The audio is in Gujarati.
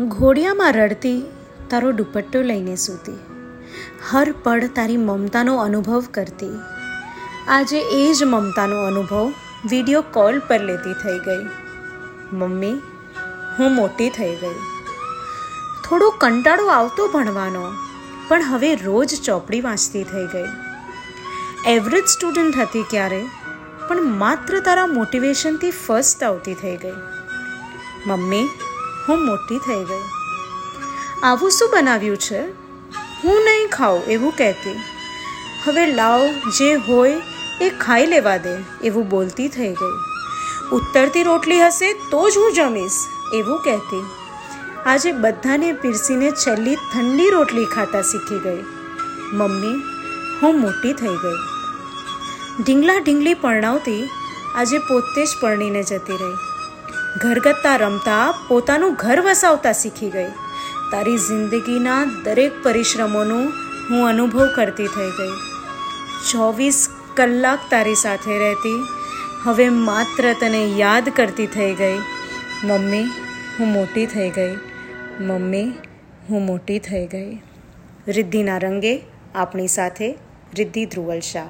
ઘોડિયામાં રડતી તારો દુપટ્ટો લઈને સૂતી. હર પળ તારી મમતાનો અનુભવ કરતી. આજે એ જ મમતાનો અનુભવ વીડિયો કોલ પર લેતી થઈ ગઈ. મમ્મી, હું મોટી થઈ ગઈ. થોડો કંટાળો આવતો ભણવાનો, પણ હવે રોજ ચોપડી વાંચતી થઈ ગઈ. એવરેજ સ્ટુડન્ટ હતી ક્યારે, પણ માત્ર તારા મોટિવેશનથી ફર્સ્ટ આવતી થઈ ગઈ. મમ્મી હું મોટી થઈ ગઈ. આવું શું બનાવ્યું છે? હું નહીં ખાઉં એવું કહેતી. હવે લાવ, જે હોય એ ખાઈ લેવા દે, એવું બોલતી થઈ ગઈ. ઉત્તરતી રોટલી હશે તો જ હું જમીશ, એવું કહેતી. આજે બધાને પીરસીને છેલ્લી ઠંડી રોટલી ખાતા શીખી ગઈ. મમ્મી, હું મોટી થઈ ગઈ. ઢીંગલા ઢીંગલી પરણાવતી, આજે પોતે જ પરણીને જતી રહી. ઘરગથ્થા રમતા પોતાનું ઘર વસાવતા શીખી ગઈ. તારી જિંદગીના દરેક પરિશ્રમોનું હું અનુભવ કરતી થઈ ગઈ. ચોવીસ કલાક તારી સાથે રહેતી, હવે માત્ર તને યાદ કરતી થઈ ગઈ. મમ્મી, હું મોટી થઈ ગઈ. મમ્મી, હું મોટી થઈ ગઈ. રિદ્ધિના રંગે આપણી સાથે રિદ્ધિ ધ્રુવલ શાહ.